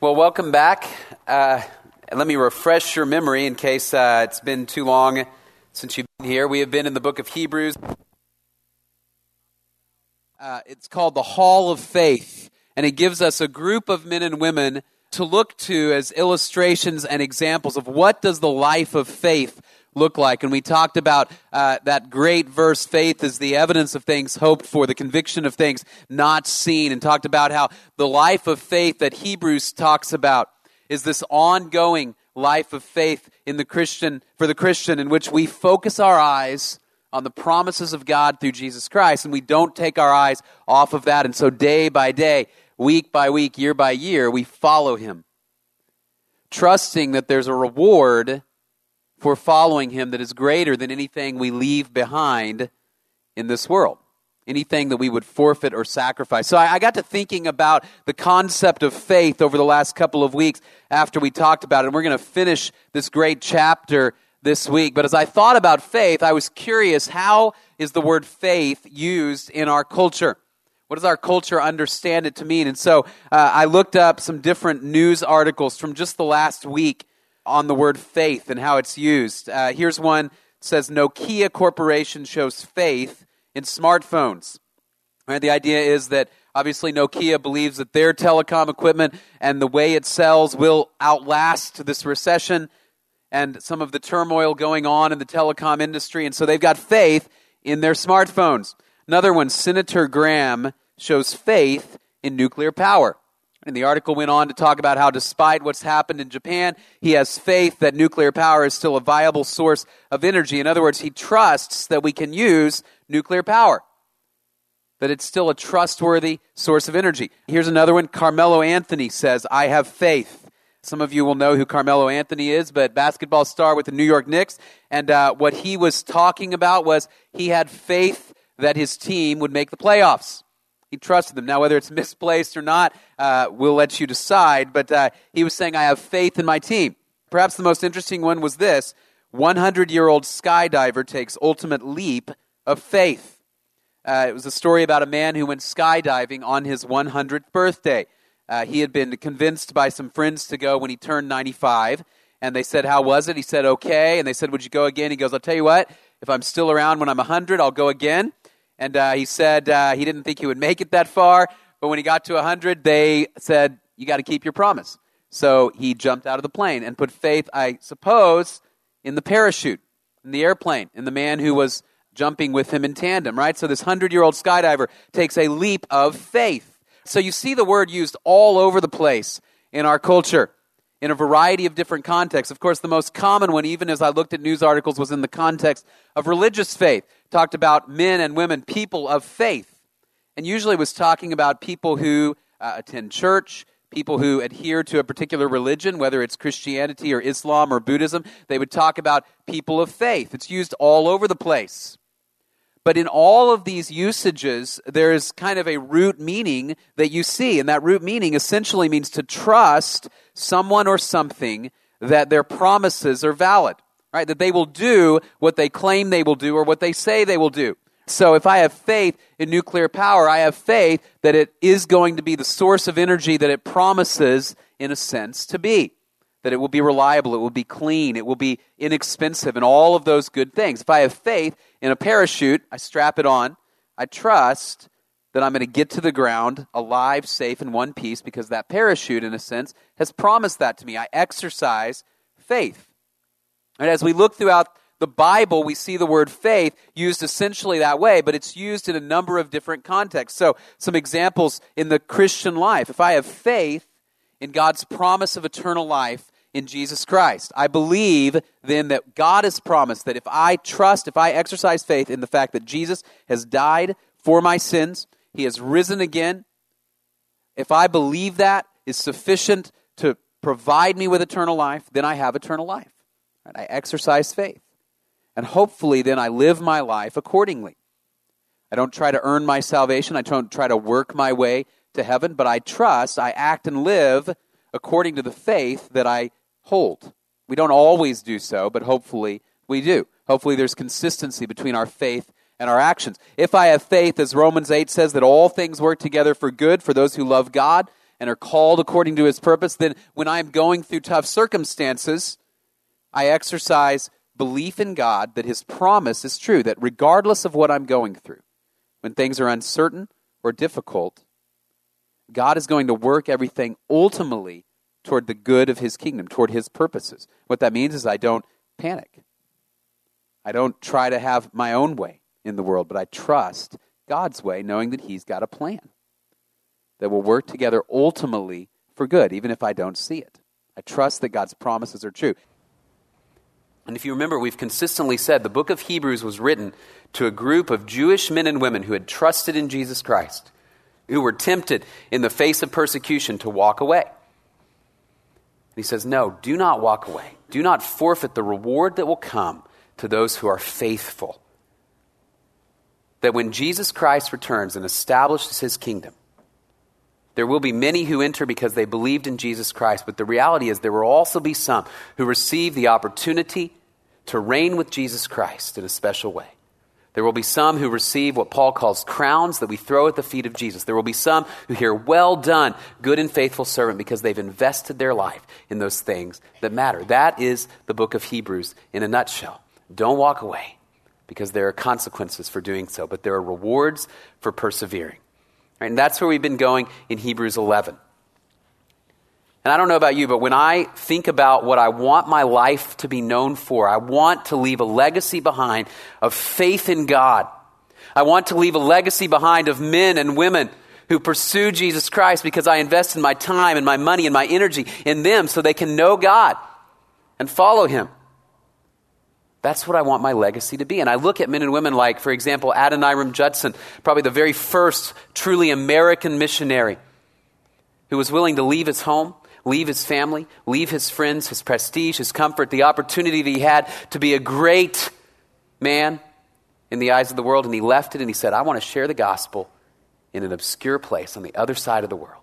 Well, welcome back. Uh, let me refresh your memory in case uh, it's been too long since you've been here. We have been in the book of Hebrews. Uh, it's called the Hall of Faith, and it gives us a group of men and women to look to as illustrations and examples of what does the life of faith look like. And we talked about uh, that great verse, faith is the evidence of things hoped for, the conviction of things not seen, and talked about how the life of faith that Hebrews talks about is this ongoing life of faith in the Christian, for the Christian, in which we focus our eyes on the promises of God through Jesus Christ, and we don't take our eyes off of that. And so, day by day, week by week, year by year, we follow Him, trusting that there's a reward for following him that is greater than anything we leave behind in this world, anything that we would forfeit or sacrifice. So I, I, got to thinking about the concept of faith over the last couple of weeks after we talked about it. And we're going to finish this great chapter this week. But as I thought about faith, I was curious how is the word faith used in our culture? What does our culture understand it to mean? And so uh, I looked up some different news articles from just the last week on the word faith and how it's used. Uh, here's one that says Nokia Corporation shows faith in smartphones. Right, the idea is that obviously Nokia believes that their telecom equipment and the way it sells will outlast this recession and some of the turmoil going on in the telecom industry. And so they've got faith in their smartphones. Another one, Senator Graham shows faith in nuclear power. And the article went on to talk about how, despite what's happened in Japan, he has faith that nuclear power is still a viable source of energy. In other words, he trusts that we can use nuclear power, that it's still a trustworthy source of energy. Here's another one Carmelo Anthony says, I have faith. Some of you will know who Carmelo Anthony is, but basketball star with the New York Knicks. And uh, what he was talking about was he had faith that his team would make the playoffs. He trusted them. Now, whether it's misplaced or not, uh, we'll let you decide. But uh, he was saying, I have faith in my team. Perhaps the most interesting one was this 100 year old skydiver takes ultimate leap of faith. Uh, it was a story about a man who went skydiving on his 100th birthday. Uh, he had been convinced by some friends to go when he turned 95. And they said, How was it? He said, Okay. And they said, Would you go again? He goes, I'll tell you what, if I'm still around when I'm 100, I'll go again. And uh, he said uh, he didn't think he would make it that far. But when he got to 100, they said, You got to keep your promise. So he jumped out of the plane and put faith, I suppose, in the parachute, in the airplane, in the man who was jumping with him in tandem, right? So this 100 year old skydiver takes a leap of faith. So you see the word used all over the place in our culture in a variety of different contexts. Of course, the most common one, even as I looked at news articles, was in the context of religious faith. Talked about men and women, people of faith. And usually was talking about people who uh, attend church, people who adhere to a particular religion, whether it's Christianity or Islam or Buddhism. They would talk about people of faith. It's used all over the place. But in all of these usages, there's kind of a root meaning that you see. And that root meaning essentially means to trust someone or something that their promises are valid, right? That they will do what they claim they will do or what they say they will do. So if I have faith in nuclear power, I have faith that it is going to be the source of energy that it promises, in a sense, to be that it will be reliable, it will be clean, it will be inexpensive, and all of those good things. If I have faith in a parachute, I strap it on, I trust that I'm going to get to the ground alive, safe, in one piece because that parachute, in a sense, has promised that to me. I exercise faith. And as we look throughout the Bible, we see the word faith used essentially that way, but it's used in a number of different contexts. So, some examples in the Christian life. If I have faith in God's promise of eternal life in Jesus Christ. I believe then that God has promised that if I trust, if I exercise faith in the fact that Jesus has died for my sins, he has risen again, if I believe that is sufficient to provide me with eternal life, then I have eternal life. I exercise faith. And hopefully, then I live my life accordingly. I don't try to earn my salvation. I don't try to work my way to heaven, but I trust, I act and live according to the faith that I hold. We don't always do so, but hopefully we do. Hopefully there's consistency between our faith and our actions. If I have faith, as Romans 8 says, that all things work together for good for those who love God and are called according to his purpose, then when I'm going through tough circumstances, I exercise belief in God that his promise is true, that regardless of what I'm going through, when things are uncertain or difficult, God is going to work everything ultimately toward the good of his kingdom, toward his purposes. What that means is I don't panic. I don't try to have my own way in the world, but I trust God's way, knowing that he's got a plan that will work together ultimately for good, even if I don't see it. I trust that God's promises are true. And if you remember, we've consistently said the book of Hebrews was written to a group of Jewish men and women who had trusted in Jesus Christ, who were tempted in the face of persecution to walk away. And he says, No, do not walk away. Do not forfeit the reward that will come to those who are faithful. That when Jesus Christ returns and establishes his kingdom, there will be many who enter because they believed in Jesus Christ, but the reality is there will also be some who receive the opportunity to reign with Jesus Christ in a special way. There will be some who receive what Paul calls crowns that we throw at the feet of Jesus. There will be some who hear, Well done, good and faithful servant, because they've invested their life in those things that matter. That is the book of Hebrews in a nutshell. Don't walk away because there are consequences for doing so, but there are rewards for persevering. Right? And that's where we've been going in Hebrews 11. And I don't know about you, but when I think about what I want my life to be known for, I want to leave a legacy behind of faith in God. I want to leave a legacy behind of men and women who pursue Jesus Christ because I invest in my time and my money and my energy in them so they can know God and follow Him. That's what I want my legacy to be. And I look at men and women like, for example, Adoniram Judson, probably the very first truly American missionary who was willing to leave his home, leave his family, leave his friends, his prestige, his comfort, the opportunity that he had to be a great man in the eyes of the world. And he left it and he said, I want to share the gospel in an obscure place on the other side of the world.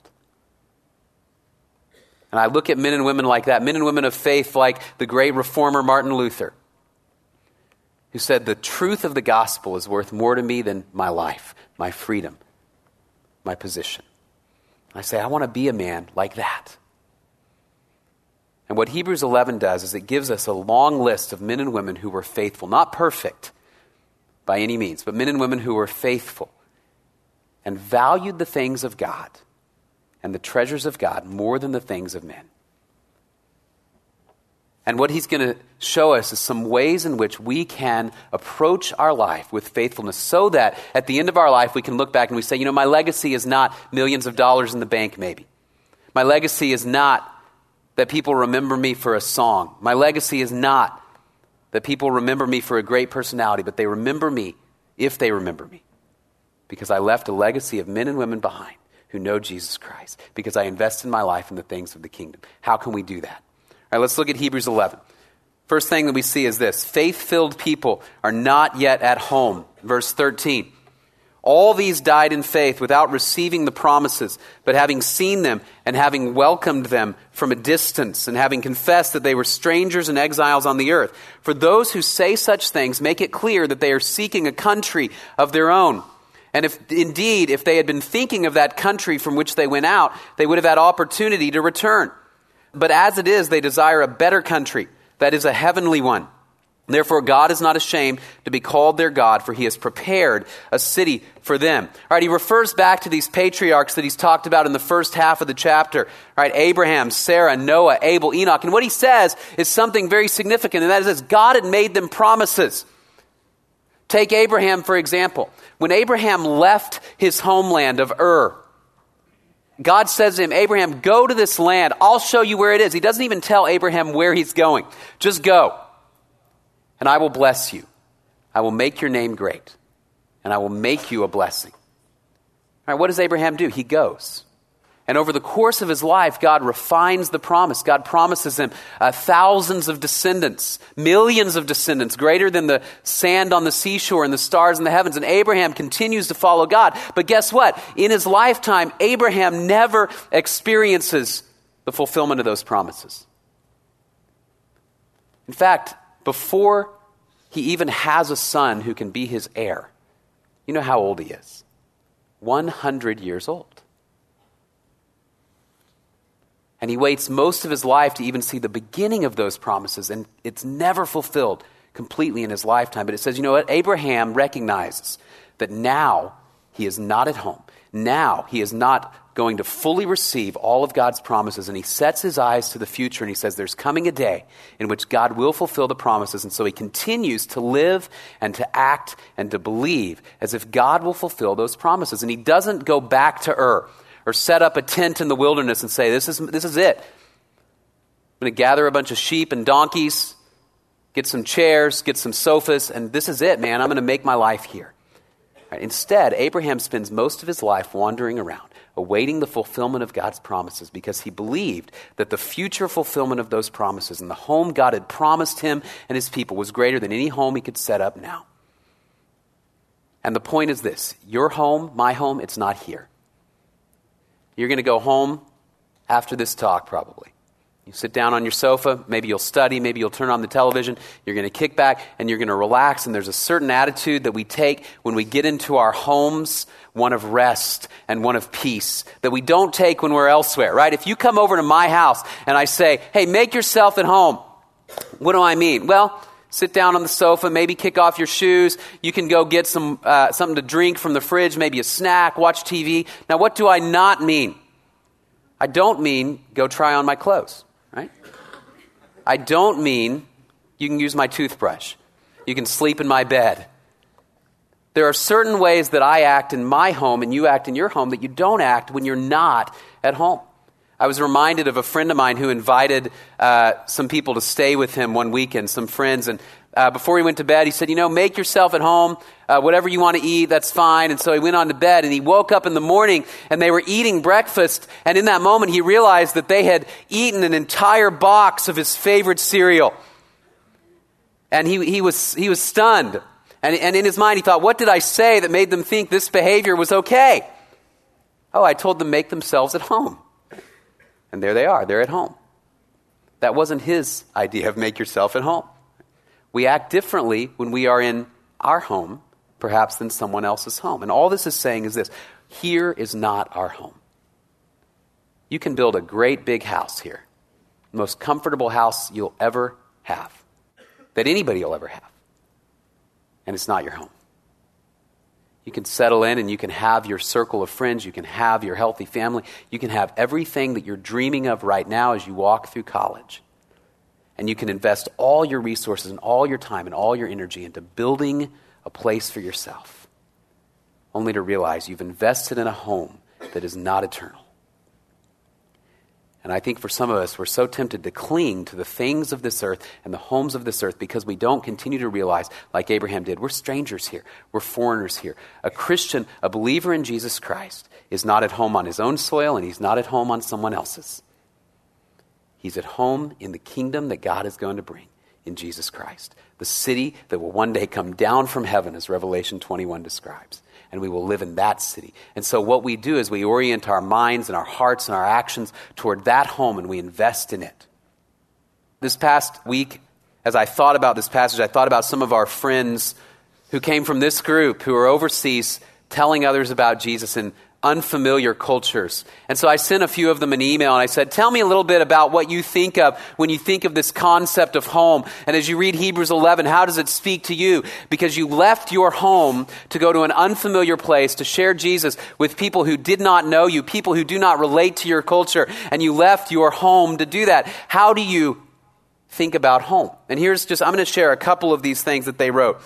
And I look at men and women like that, men and women of faith like the great reformer Martin Luther, who said, The truth of the gospel is worth more to me than my life, my freedom, my position. I say, I want to be a man like that. And what Hebrews 11 does is it gives us a long list of men and women who were faithful, not perfect by any means, but men and women who were faithful and valued the things of God and the treasures of God more than the things of men. And what he's going to show us is some ways in which we can approach our life with faithfulness so that at the end of our life we can look back and we say, you know, my legacy is not millions of dollars in the bank, maybe. My legacy is not that people remember me for a song. My legacy is not that people remember me for a great personality, but they remember me if they remember me. Because I left a legacy of men and women behind who know Jesus Christ. Because I invest in my life in the things of the kingdom. How can we do that? All right, let's look at Hebrews 11. First thing that we see is this faith filled people are not yet at home. Verse 13. All these died in faith without receiving the promises, but having seen them and having welcomed them from a distance and having confessed that they were strangers and exiles on the earth. For those who say such things make it clear that they are seeking a country of their own. And if indeed, if they had been thinking of that country from which they went out, they would have had opportunity to return. But as it is, they desire a better country, that is a heavenly one. Therefore, God is not ashamed to be called their God, for he has prepared a city for them. All right, he refers back to these patriarchs that he's talked about in the first half of the chapter. All right, Abraham, Sarah, Noah, Abel, Enoch. And what he says is something very significant, and that is God had made them promises. Take Abraham, for example. When Abraham left his homeland of Ur, God says to him, Abraham, go to this land. I'll show you where it is. He doesn't even tell Abraham where he's going. Just go and I will bless you. I will make your name great, and I will make you a blessing. All right, what does Abraham do? He goes. And over the course of his life, God refines the promise. God promises him uh, thousands of descendants, millions of descendants, greater than the sand on the seashore and the stars in the heavens. And Abraham continues to follow God. But guess what? In his lifetime, Abraham never experiences the fulfillment of those promises. In fact, before he even has a son who can be his heir. You know how old he is 100 years old. And he waits most of his life to even see the beginning of those promises, and it's never fulfilled completely in his lifetime. But it says, you know what? Abraham recognizes that now he is not at home. Now he is not going to fully receive all of God's promises, and he sets his eyes to the future and he says, There's coming a day in which God will fulfill the promises. And so he continues to live and to act and to believe as if God will fulfill those promises. And he doesn't go back to Ur or set up a tent in the wilderness and say, This is, this is it. I'm going to gather a bunch of sheep and donkeys, get some chairs, get some sofas, and this is it, man. I'm going to make my life here. Instead, Abraham spends most of his life wandering around awaiting the fulfillment of God's promises because he believed that the future fulfillment of those promises and the home God had promised him and his people was greater than any home he could set up now. And the point is this your home, my home, it's not here. You're going to go home after this talk, probably. You sit down on your sofa, maybe you'll study, maybe you'll turn on the television, you're going to kick back and you're going to relax. And there's a certain attitude that we take when we get into our homes, one of rest and one of peace, that we don't take when we're elsewhere, right? If you come over to my house and I say, hey, make yourself at home, what do I mean? Well, sit down on the sofa, maybe kick off your shoes. You can go get some, uh, something to drink from the fridge, maybe a snack, watch TV. Now, what do I not mean? I don't mean go try on my clothes? I don't mean you can use my toothbrush. You can sleep in my bed. There are certain ways that I act in my home and you act in your home that you don't act when you're not at home. I was reminded of a friend of mine who invited uh, some people to stay with him one weekend, some friends, and uh, before he went to bed, he said, You know, make yourself at home. Uh, whatever you want to eat, that's fine. And so he went on to bed and he woke up in the morning and they were eating breakfast. And in that moment, he realized that they had eaten an entire box of his favorite cereal. And he, he, was, he was stunned. And, and in his mind, he thought, What did I say that made them think this behavior was okay? Oh, I told them make themselves at home. And there they are, they're at home. That wasn't his idea of make yourself at home. We act differently when we are in our home, perhaps, than someone else's home. And all this is saying is this here is not our home. You can build a great big house here, the most comfortable house you'll ever have, that anybody will ever have. And it's not your home. You can settle in and you can have your circle of friends. You can have your healthy family. You can have everything that you're dreaming of right now as you walk through college and you can invest all your resources and all your time and all your energy into building a place for yourself, only to realize you've invested in a home that is not eternal. And I think for some of us, we're so tempted to cling to the things of this earth and the homes of this earth because we don't continue to realize, like Abraham did, we're strangers here. We're foreigners here. A Christian, a believer in Jesus Christ, is not at home on his own soil and he's not at home on someone else's. He's at home in the kingdom that God is going to bring in Jesus Christ, the city that will one day come down from heaven, as Revelation 21 describes. And we will live in that city. And so, what we do is we orient our minds and our hearts and our actions toward that home and we invest in it. This past week, as I thought about this passage, I thought about some of our friends who came from this group who are overseas telling others about Jesus in unfamiliar cultures. And so I sent a few of them an email and I said, Tell me a little bit about what you think of when you think of this concept of home. And as you read Hebrews 11, how does it speak to you? Because you left your home to go to an unfamiliar place to share Jesus with people who did not know you, people who do not relate to your culture, and you left your home to do that. How do you think about home? And here's just, I'm going to share a couple of these things that they wrote.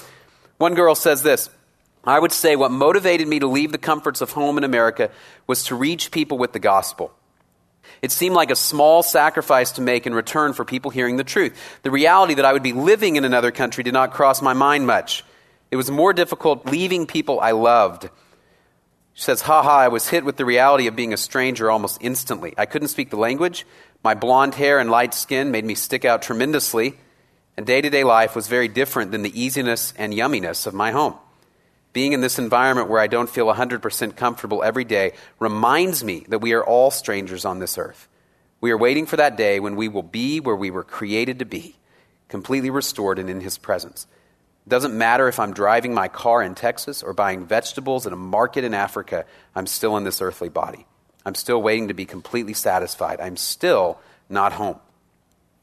One girl says this. I would say what motivated me to leave the comforts of home in America was to reach people with the gospel. It seemed like a small sacrifice to make in return for people hearing the truth. The reality that I would be living in another country did not cross my mind much. It was more difficult leaving people I loved. She says, "Ha ha! I was hit with the reality of being a stranger almost instantly. I couldn't speak the language. My blonde hair and light skin made me stick out tremendously, and day to day life was very different than the easiness and yumminess of my home. Being in this environment where I don't feel 100% comfortable every day reminds me that we are all strangers on this earth. We are waiting for that day when we will be where we were created to be, completely restored and in His presence. It doesn't matter if I'm driving my car in Texas or buying vegetables at a market in Africa, I'm still in this earthly body. I'm still waiting to be completely satisfied. I'm still not home.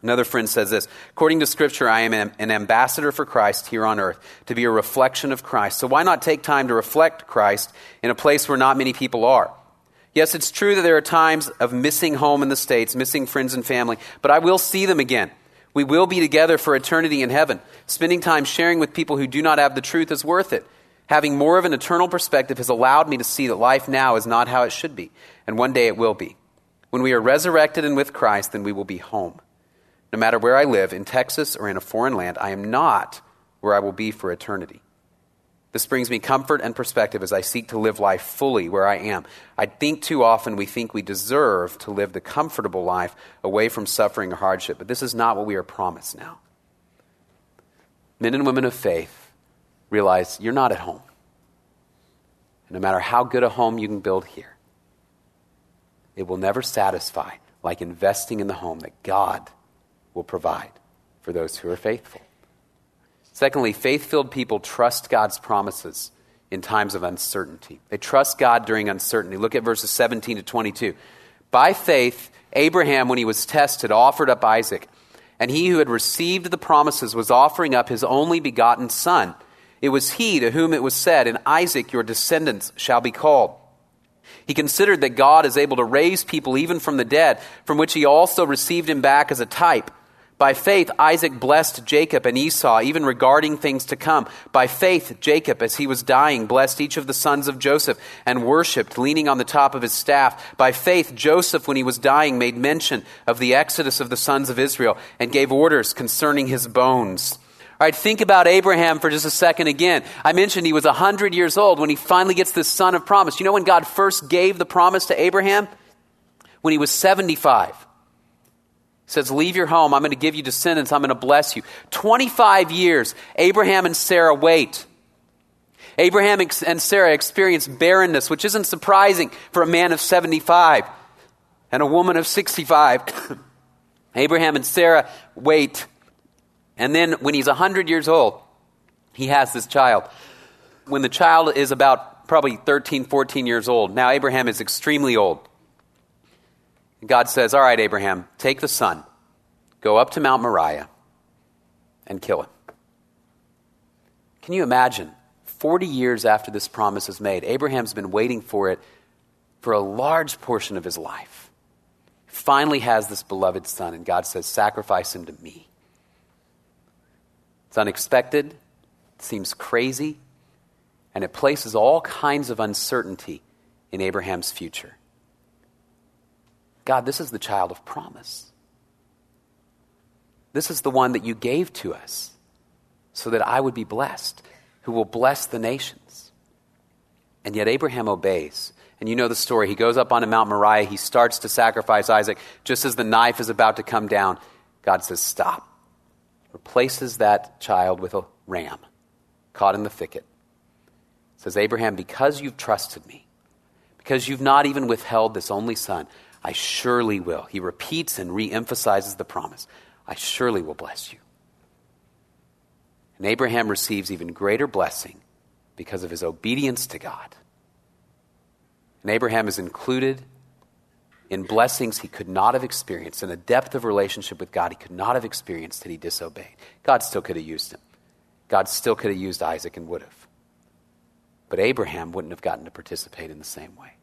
Another friend says this According to Scripture, I am an ambassador for Christ here on earth, to be a reflection of Christ. So why not take time to reflect Christ in a place where not many people are? Yes, it's true that there are times of missing home in the States, missing friends and family, but I will see them again. We will be together for eternity in heaven. Spending time sharing with people who do not have the truth is worth it. Having more of an eternal perspective has allowed me to see that life now is not how it should be, and one day it will be. When we are resurrected and with Christ, then we will be home. No matter where I live, in Texas or in a foreign land, I am not where I will be for eternity. This brings me comfort and perspective as I seek to live life fully where I am. I think too often we think we deserve to live the comfortable life away from suffering or hardship, but this is not what we are promised now. Men and women of faith realize you're not at home. no matter how good a home you can build here, it will never satisfy like investing in the home that God will provide for those who are faithful. Secondly, faith filled people trust God's promises in times of uncertainty. They trust God during uncertainty. Look at verses 17 to 22. By faith, Abraham, when he was tested, offered up Isaac. And he who had received the promises was offering up his only begotten son. It was he to whom it was said, In Isaac your descendants shall be called. He considered that God is able to raise people even from the dead, from which he also received him back as a type. By faith, Isaac blessed Jacob and Esau, even regarding things to come. By faith, Jacob, as he was dying, blessed each of the sons of Joseph and worshiped, leaning on the top of his staff. By faith, Joseph, when he was dying, made mention of the exodus of the sons of Israel and gave orders concerning his bones. All right, think about Abraham for just a second again. I mentioned he was 100 years old when he finally gets this son of promise. You know when God first gave the promise to Abraham? When he was 75 says, Leave your home. I'm going to give you descendants. I'm going to bless you. 25 years, Abraham and Sarah wait. Abraham and Sarah experience barrenness, which isn't surprising for a man of 75 and a woman of 65. Abraham and Sarah wait. And then when he's 100 years old, he has this child. When the child is about probably 13, 14 years old, now Abraham is extremely old. God says, All right, Abraham, take the son, go up to Mount Moriah, and kill him. Can you imagine? 40 years after this promise is made, Abraham's been waiting for it for a large portion of his life. Finally has this beloved son, and God says, Sacrifice him to me. It's unexpected, it seems crazy, and it places all kinds of uncertainty in Abraham's future. God, this is the child of promise. This is the one that you gave to us so that I would be blessed, who will bless the nations. And yet Abraham obeys. And you know the story. He goes up onto Mount Moriah. He starts to sacrifice Isaac. Just as the knife is about to come down, God says, Stop. Replaces that child with a ram caught in the thicket. Says, Abraham, because you've trusted me, because you've not even withheld this only son, I surely will. He repeats and re emphasizes the promise I surely will bless you. And Abraham receives even greater blessing because of his obedience to God. And Abraham is included in blessings he could not have experienced, in a depth of relationship with God he could not have experienced had he disobeyed. God still could have used him. God still could have used Isaac and would have. But Abraham wouldn't have gotten to participate in the same way.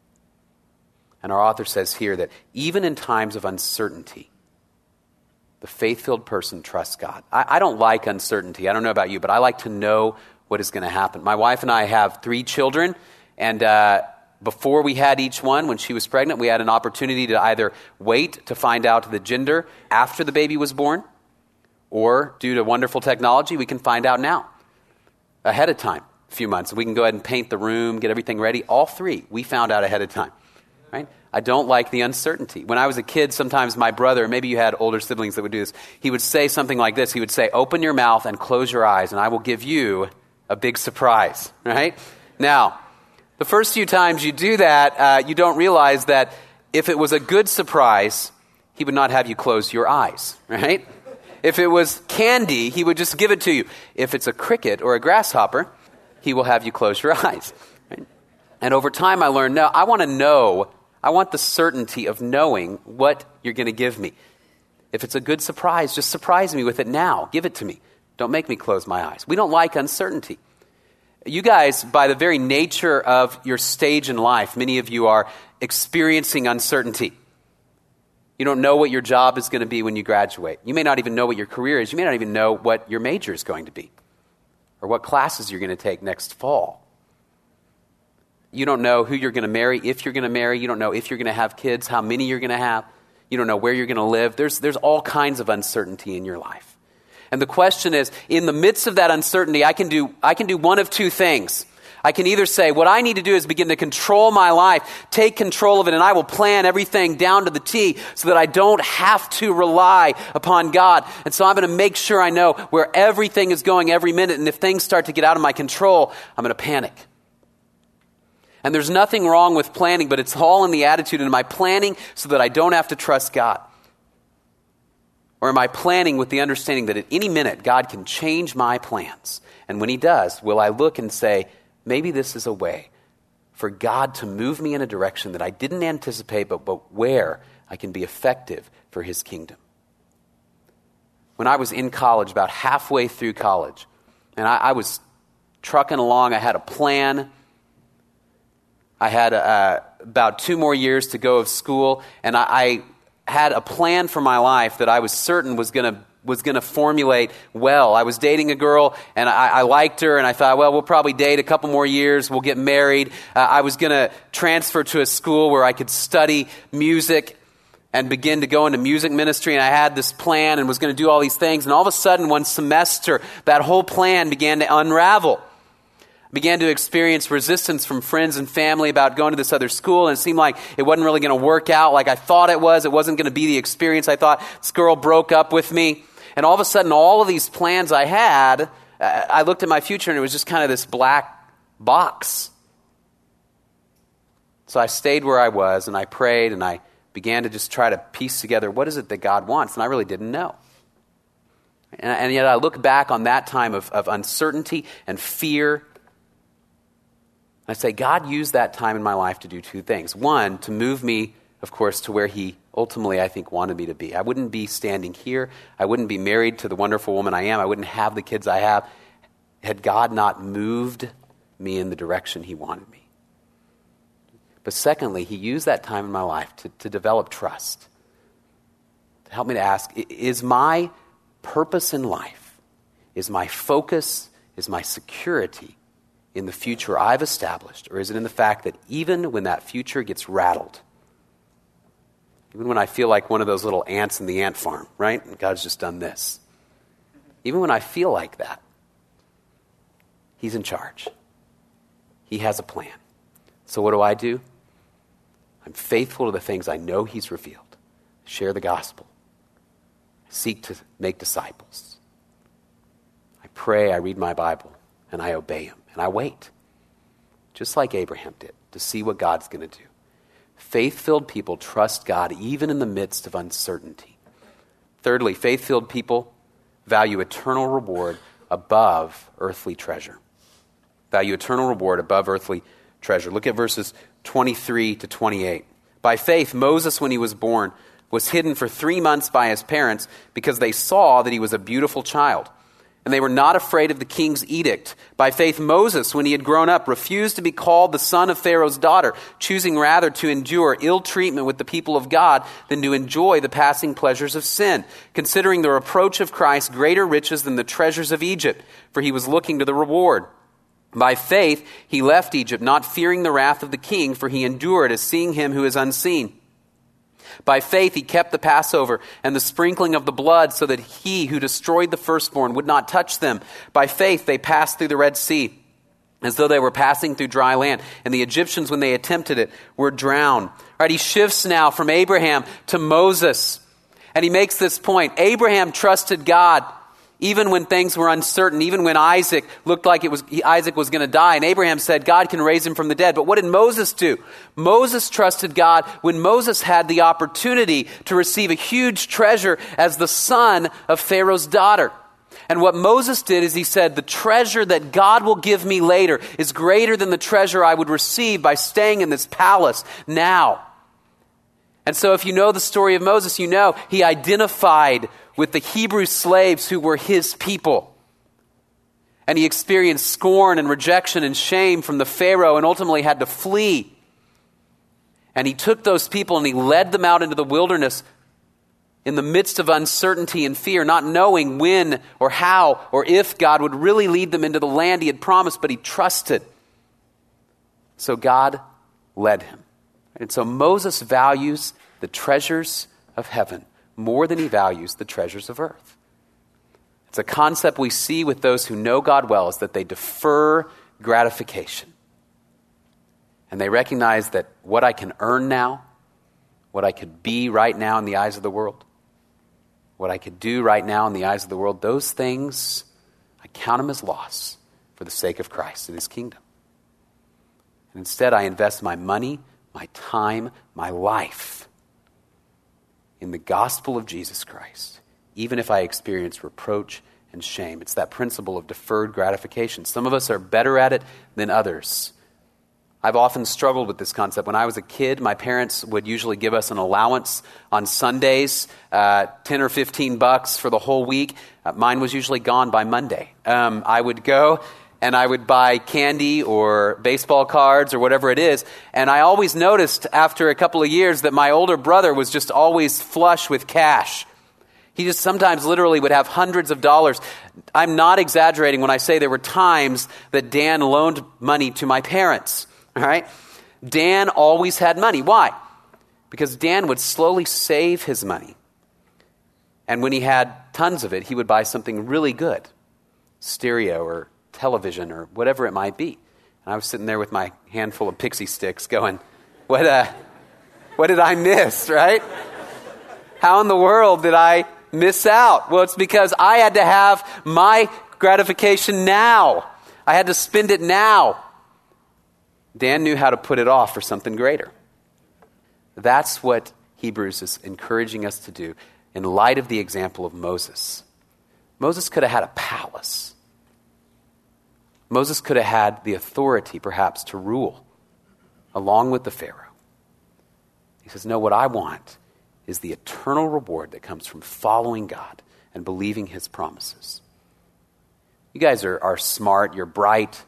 And our author says here that even in times of uncertainty, the faith filled person trusts God. I, I, don't like uncertainty. I don't know about you, but I like to know what is going to happen. My wife and I have three children, and uh, before we had each one, when she was pregnant, we had an opportunity to either wait to find out the gender after the baby was born, or due to wonderful technology, we can find out now, ahead of time, a few months. We can go ahead and paint the room, get everything ready. All three, we found out ahead of time? I don't like the uncertainty. When I was a kid, sometimes my brother, maybe you had older siblings that would do this, he would say something like this. He would say, Open your mouth and close your eyes, and I will give you a big surprise, right? Now, the first few times you do that, uh, you don't realize that if it was a good surprise, he would not have you close your eyes, right? If it was candy, he would just give it to you. If it's a cricket or a grasshopper, he will have you close your eyes. Right? And over time, I learned no, I want to know I want the certainty of knowing what you're going to give me. If it's a good surprise, just surprise me with it now. Give it to me. Don't make me close my eyes. We don't like uncertainty. You guys, by the very nature of your stage in life, many of you are experiencing uncertainty. You don't know what your job is going to be when you graduate. You may not even know what your career is. You may not even know what your major is going to be or what classes you're going to take next fall. You don't know who you're going to marry, if you're going to marry. You don't know if you're going to have kids, how many you're going to have. You don't know where you're going to live. There's, there's all kinds of uncertainty in your life. And the question is in the midst of that uncertainty, I can do, I can do one of two things. I can either say, what I need to do is begin to control my life, take control of it, and I will plan everything down to the T so that I don't have to rely upon God. And so I'm going to make sure I know where everything is going every minute. And if things start to get out of my control, I'm going to panic. And there's nothing wrong with planning, but it's all in the attitude. Am I planning so that I don't have to trust God? Or am I planning with the understanding that at any minute God can change my plans? And when He does, will I look and say, maybe this is a way for God to move me in a direction that I didn't anticipate, but, but where I can be effective for His kingdom? When I was in college, about halfway through college, and I, I was trucking along, I had a plan. I had uh, about two more years to go of school, and I, I had a plan for my life that I was certain was going to was going to formulate well. I was dating a girl and I, I, liked her, and I thought, well, we'll probably date a couple more years, we'll get married. Uh, I was going to transfer to a school where I could study music and begin to go into music ministry, and I had this plan and was going to do all these things. And all of a sudden, one semester, that whole plan began to unravel began to experience resistance from friends and family about going to this other school, and it seemed like it wasn't really going to work out like I thought it was. It wasn't going to be the experience I thought. This girl broke up with me, and all of a sudden, all of these plans I had, I looked at my future, and it was just kind of this black box. So I stayed where I was, and I prayed, and I began to just try to piece together what is it that God wants, and I really didn't know. And, yet I look back on that time of, of uncertainty and fear I say, God used that time in my life to do two things. One, to move me, of course, to where He ultimately, I think, wanted me to be. I wouldn't be standing here. I wouldn't be married to the wonderful woman I am. I wouldn't have the kids I have had God not moved me in the direction He wanted me. But secondly, He used that time in my life to, to develop trust, to help me to ask is my purpose in life, is my focus, is my security in the future I've established? Or is it in the fact that even when that future gets rattled, even when I feel like one of those little ants in the ant farm, right? And God's just done this. Even when I feel like that, He's in charge. He has a plan. So what do I do? I'm faithful to the things I know He's revealed. Share the gospel. Seek to make disciples. I pray, I read my Bible, and I obey Him and I wait, just like Abraham did, to see what God's going to do. Faith filled people trust God even in the midst of uncertainty. Thirdly, faith filled people value eternal reward above earthly treasure. Value eternal reward above earthly treasure. Look at verses 23 to 28. By faith, Moses, when he was born, was hidden for three months by his parents because they saw that he was a beautiful child and they were not afraid of the king's edict. By faith, Moses, when he had grown up, refused to be called the son of Pharaoh's daughter, choosing rather to endure ill treatment with the people of God than to enjoy the passing pleasures of sin, considering the reproach of Christ greater riches than the treasures of Egypt, for he was looking to the reward. By faith, he left Egypt, not fearing the wrath of the king, for he endured as seeing him who is unseen. By faith, he kept the Passover and the sprinkling of the blood so that he who destroyed the firstborn would not touch them. By faith, they passed through the Red Sea as though they were passing through dry land. And the Egyptians, when they attempted it, were drowned. All right, he shifts now from Abraham to Moses. And he makes this point Abraham trusted God even when things were uncertain, even when Isaac looked like it was, Isaac was going to die, and Abraham said God can raise him from the dead. But what did Moses do? Moses trusted God when Moses had the opportunity to receive a huge treasure as the son of Pharaoh's daughter. And what Moses did is he said, The treasure that God will give me later is greater than the treasure I would receive by staying in this palace now. And so, if you know the story of Moses, you know he identified with the Hebrew slaves who were his people. And he experienced scorn and rejection and shame from the Pharaoh and ultimately had to flee. And he took those people and he led them out into the wilderness in the midst of uncertainty and fear, not knowing when or how or if God would really lead them into the land he had promised, but he trusted. So God led him. And so Moses values the treasures of heaven more than he values the treasures of earth. It's a concept we see with those who know God well is that they defer gratification. And they recognize that what I can earn now, what I could be right now in the eyes of the world, what I could do right now in the eyes of the world, those things, I count them as loss for the sake of Christ and his kingdom. And instead, I invest my money, my time, my life in the gospel of Jesus Christ, even if I experience reproach and shame. It's that principle of deferred gratification. Some of us are better at it than others. I've often struggled with this concept. When I was a kid, my parents would usually give us an allowance on Sundays, uh, 10 or 15 bucks for the whole week. Uh, mine was usually gone by Monday. Um, I would go and I would buy candy or baseball cards or whatever it is. And I always noticed after a couple of years that my older brother was just always flush with cash. He just sometimes literally would have hundreds of dollars. I'm not exaggerating when I say there were times that Dan loaned money to my parents. All right? Dan always had money. Why? Because Dan would slowly save his money. And when he had tons of it, he would buy something really good stereo or television or whatever it might be. And I was sitting there with my handful of Pixy Stix going, what, uh, what did I miss, right? How in the world did I miss out? Well, it's because I had to have my gratification now. I had to spend it now. Dan knew how to put it off for something greater. That's what Hebrews is encouraging us to do in light of the example of Moses. Moses could have had a palace. Moses could have had the authority, perhaps, to rule along with the Pharaoh. He says, No, what I want is the eternal reward that comes from following God and believing his promises. You guys are, are smart, you're bright,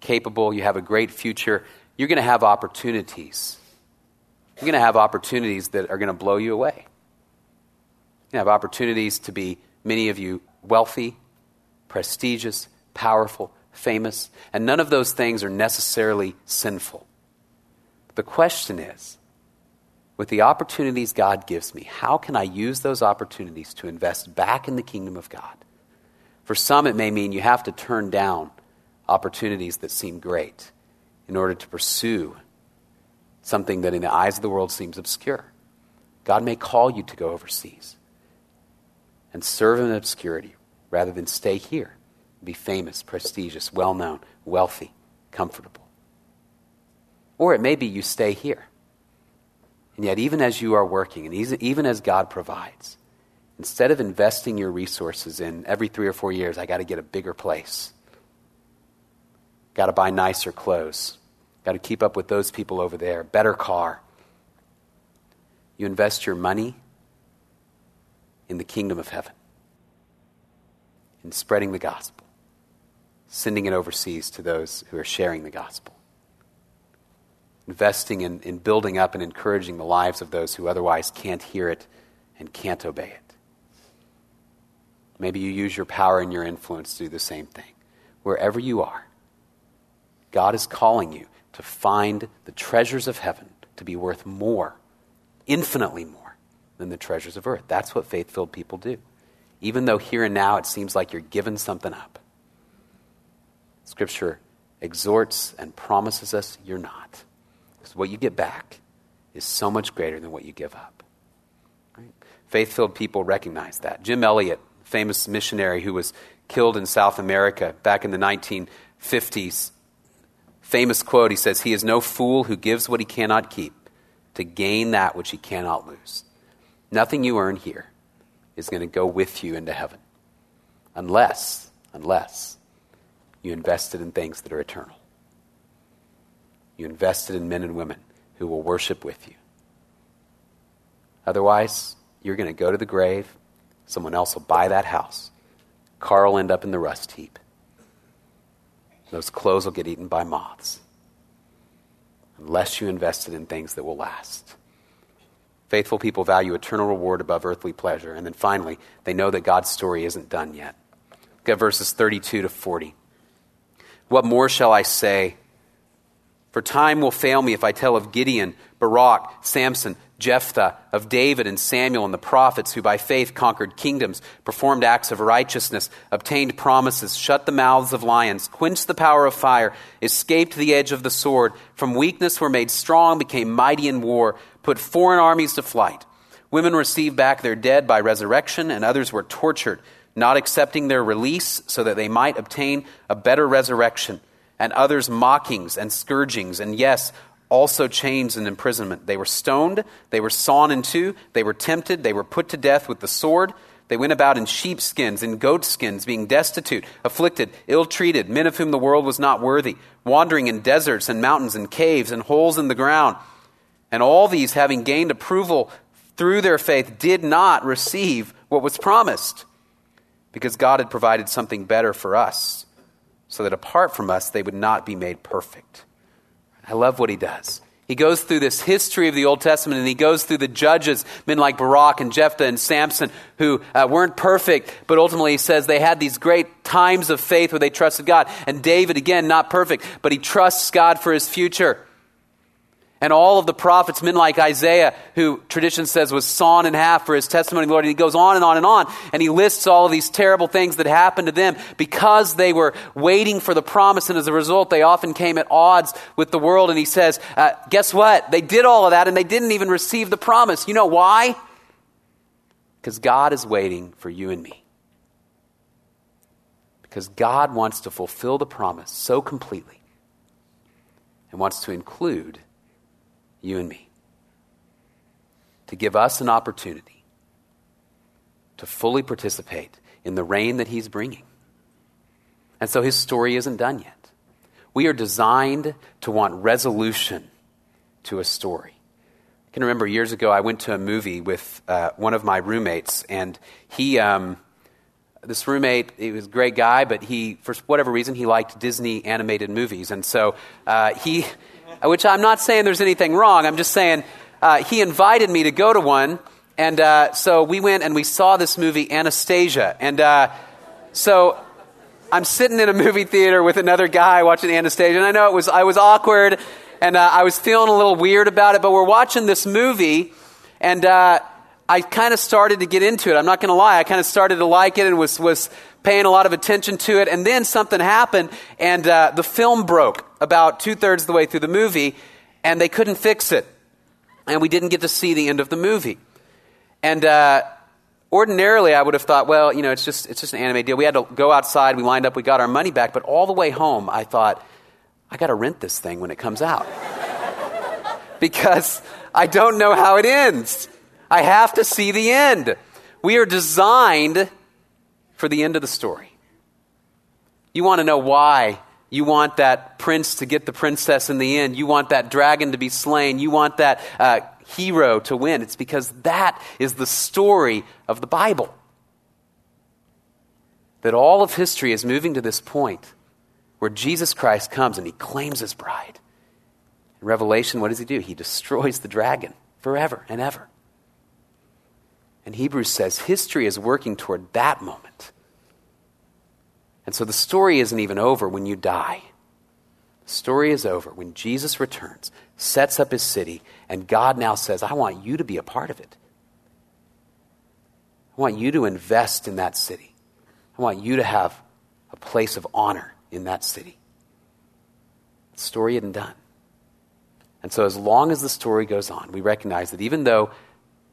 capable, you have a great future. You're going to have opportunities. You're going to have opportunities that are going to blow you away. You have opportunities to be, many of you, wealthy, prestigious, powerful, famous, and none of those things are necessarily sinful. The question is with the opportunities God gives me, how can I use those opportunities to invest back in the kingdom of God? For some, it may mean you have to turn down opportunities that seem great in order to pursue something that in the eyes of the world seems obscure. God may call you to go overseas and serve in obscurity rather than stay here be famous, prestigious, well known, wealthy, comfortable. Or it may be you stay here. And yet, even as you are working, and even as God provides, instead of investing your resources in every three or four years, I got to get a bigger place, got to buy nicer clothes, got to keep up with those people over there, better car. You invest your money in the kingdom of heaven, in spreading the gospel sending it overseas to those who are sharing the gospel. Investing in, in building up and encouraging the lives of those who otherwise can't hear it and can't obey it. Maybe you use your power and your influence to do the same thing. Wherever you are, God is calling you to find the treasures of heaven to be worth more, infinitely more, than the treasures of earth. That's what faith filled people do. Even though here and now it seems like you're giving something up, Scripture exhorts and promises us you're not. Because what you get back is so much greater than what you give up. Right? Faith filled people recognize that. Jim Elliot, famous missionary who was killed in South America back in the 1950s, famous quote he says, He is no fool who gives what he cannot keep to gain that which he cannot lose. Nothing you earn here is going to go with you into heaven. Unless, unless you invested in things that are eternal. You invested in men and women who will worship with you. Otherwise, you're going to go to the grave. Someone else will buy that house. Car will end up in the rust heap. Those clothes will get eaten by moths. Unless you invested in things that will last. Faithful people value eternal reward above earthly pleasure. And then finally, they know that God's story isn't done yet. Look at verses 32 to 40. What more shall I say? For time will fail me if I tell of Gideon, Barak, Samson, Jephthah, of David and Samuel and the prophets who by faith conquered kingdoms, performed acts of righteousness, obtained promises, shut the mouths of lions, quenched the power of fire, escaped the edge of the sword, from weakness were made strong, became mighty in war, put foreign armies to flight. Women received back their dead by resurrection, and others were tortured, not accepting their release so that they might obtain a better resurrection, and others mockings and scourgings, and yes, also chains and imprisonment. They were stoned, they were sawn in two, they were tempted, they were put to death with the sword. They went about in sheepskins and goatskins, being destitute, afflicted, ill treated, men of whom the world was not worthy, wandering in deserts and mountains and caves and holes in the ground. And all these, having gained approval through their faith, did not receive what was promised, because God had provided something better for us, so that apart from us, they would not be made perfect. I love what he does. He goes through this history of the Old Testament and he goes through the judges, men like Barak and Jephthah and Samson, who uh, weren't perfect, but ultimately he says they had these great times of faith where they trusted God. And David, again, not perfect, but he trusts God for his future and all of the prophets, men like Isaiah, who tradition says was sawn in half for his testimony, Lord. And he goes on and on and on, and he lists all of these terrible things that happened to them because they were waiting for the promise, and as a result, they often came at odds with the world. And he says, uh, Guess what? They did all of that, and they didn't even receive the promise. You know why? Because God is waiting for you and me. Because God wants to fulfill the promise so completely and wants to include you and me, to give us an opportunity to fully participate in the reign that He's bringing. And so His story isn't done yet. We are designed to want resolution to a story. I can remember years ago, I went to a movie with uh, one of my roommates, and he. Um, this roommate, he was a great guy, but he, for whatever reason, he liked Disney animated movies. And so uh, he, which I'm not saying there's anything wrong. I'm just saying uh, he invited me to go to one. And uh, so we went and we saw this movie, Anastasia. And uh, so I'm sitting in a movie theater with another guy watching Anastasia. And I know it was, I was awkward and uh, I was feeling a little weird about it, but we're watching this movie. And uh, I kind of started to get into it. I'm not going to lie. I kind of started to like it and was, was paying a lot of attention to it. And then something happened, and uh, the film broke about two thirds of the way through the movie, and they couldn't fix it. And we didn't get to see the end of the movie. And uh, ordinarily, I would have thought, well, you know, it's just, it's just an anime deal. We had to go outside, we lined up, we got our money back. But all the way home, I thought, I got to rent this thing when it comes out. because I don't know how it ends. I have to see the end. We are designed for the end of the story. You want to know why you want that prince to get the princess in the end. You want that dragon to be slain. You want that uh, hero to win. It's because that is the story of the Bible. That all of history is moving to this point where Jesus Christ comes and he claims his bride. In Revelation, what does he do? He destroys the dragon forever and ever. And Hebrews says history is working toward that moment and so the story isn't even over when you die. The story is over when Jesus returns, sets up his city, and God now says, I want you to be a part of it. I want you to invest in that city. I want you to have a place of honor in that city. The story isn't done. And so, as long as the story goes on, we recognize that even though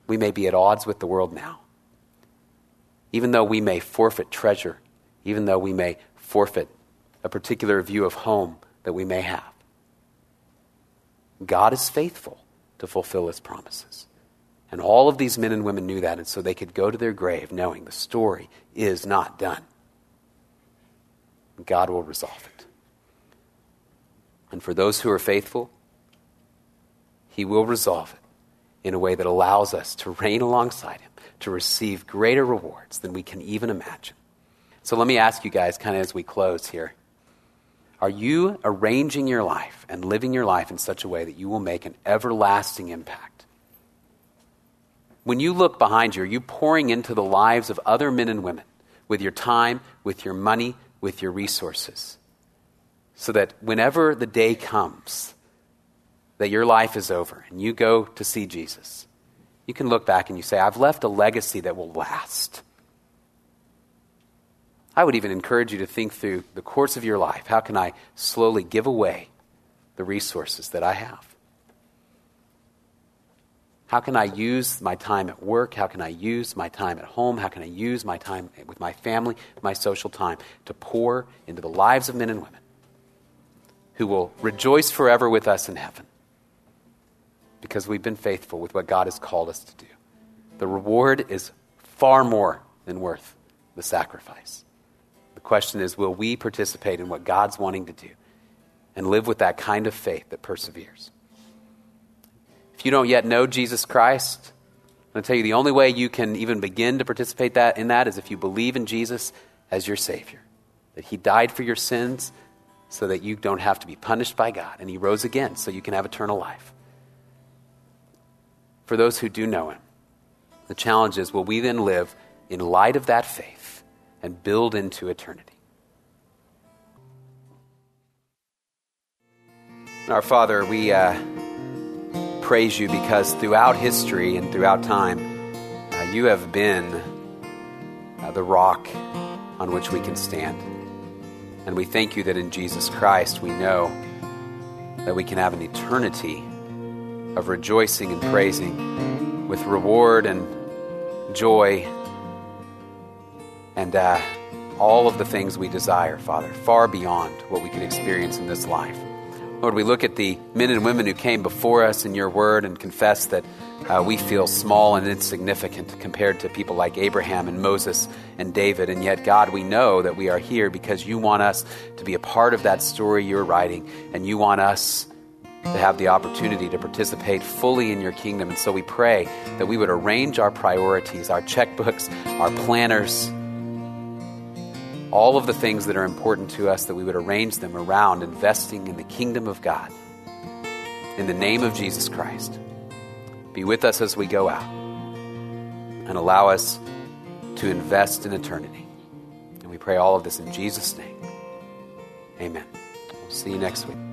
we may be at odds with the world now, even though we may forfeit treasure even though we may forfeit a particular view of home that we may have. God is faithful to fulfill his promises. And all of these men and women knew that, and so they could go to their grave knowing the story is not done. God will resolve it. And for those who are faithful, he will resolve it in a way that allows us to reign alongside Him, to receive greater rewards than we can even imagine. So let me ask you guys, kind of as we close here are you arranging your life and living your life in such a way that you will make an everlasting impact? When you look behind you, are you pouring into the lives of other men and women with your time, with your money, with your resources? So that whenever the day comes that your life is over and you go to see Jesus, you can look back and you say, I've left a legacy that will last. I would even encourage you to think through the course of your life. How can I slowly give away the resources that I have? How can I use my time at work? How can I use my time at home? How can I use my time with my family, my social time, to pour into the lives of men and women who will rejoice forever with us in heaven because we've been faithful with what God has called us to do? The reward is far more than worth the sacrifice. The question is will we participate in what God's wanting to do and live with that kind of faith that perseveres? If you don't yet know Jesus Christ, I'm going to tell you the only way you can even begin to participate that, in that is if you believe in Jesus as your Savior. That He died for your sins so that you don't have to be punished by God, and He rose again so you can have eternal life. For those who do know Him, the challenge is will we then live in light of that faith? And build into eternity. Our Father, we uh, praise you because throughout history and throughout time, uh, you have been uh, the rock on which we can stand. And we thank you that in Jesus Christ we know that we can have an eternity of rejoicing and praising with reward and joy and uh, all of the things we desire, Father, far beyond what we can experience in this life. Lord, we look at the men and women who came before us in your word and confess that uh, we feel small and insignificant compared to people like Abraham and Moses and David. And yet, God, we know that we are here because you want us to be a part of that story you're writing, and you want us to have the opportunity to participate fully in your kingdom. And so we pray that we would arrange our priorities, our checkbooks, our planners all of the things that are important to us, that we would arrange them around investing in the kingdom of God. In the name of Jesus Christ, be with us as we go out and allow us to invest in eternity. And we pray all of this in Jesus' name. Amen. We'll see you next week.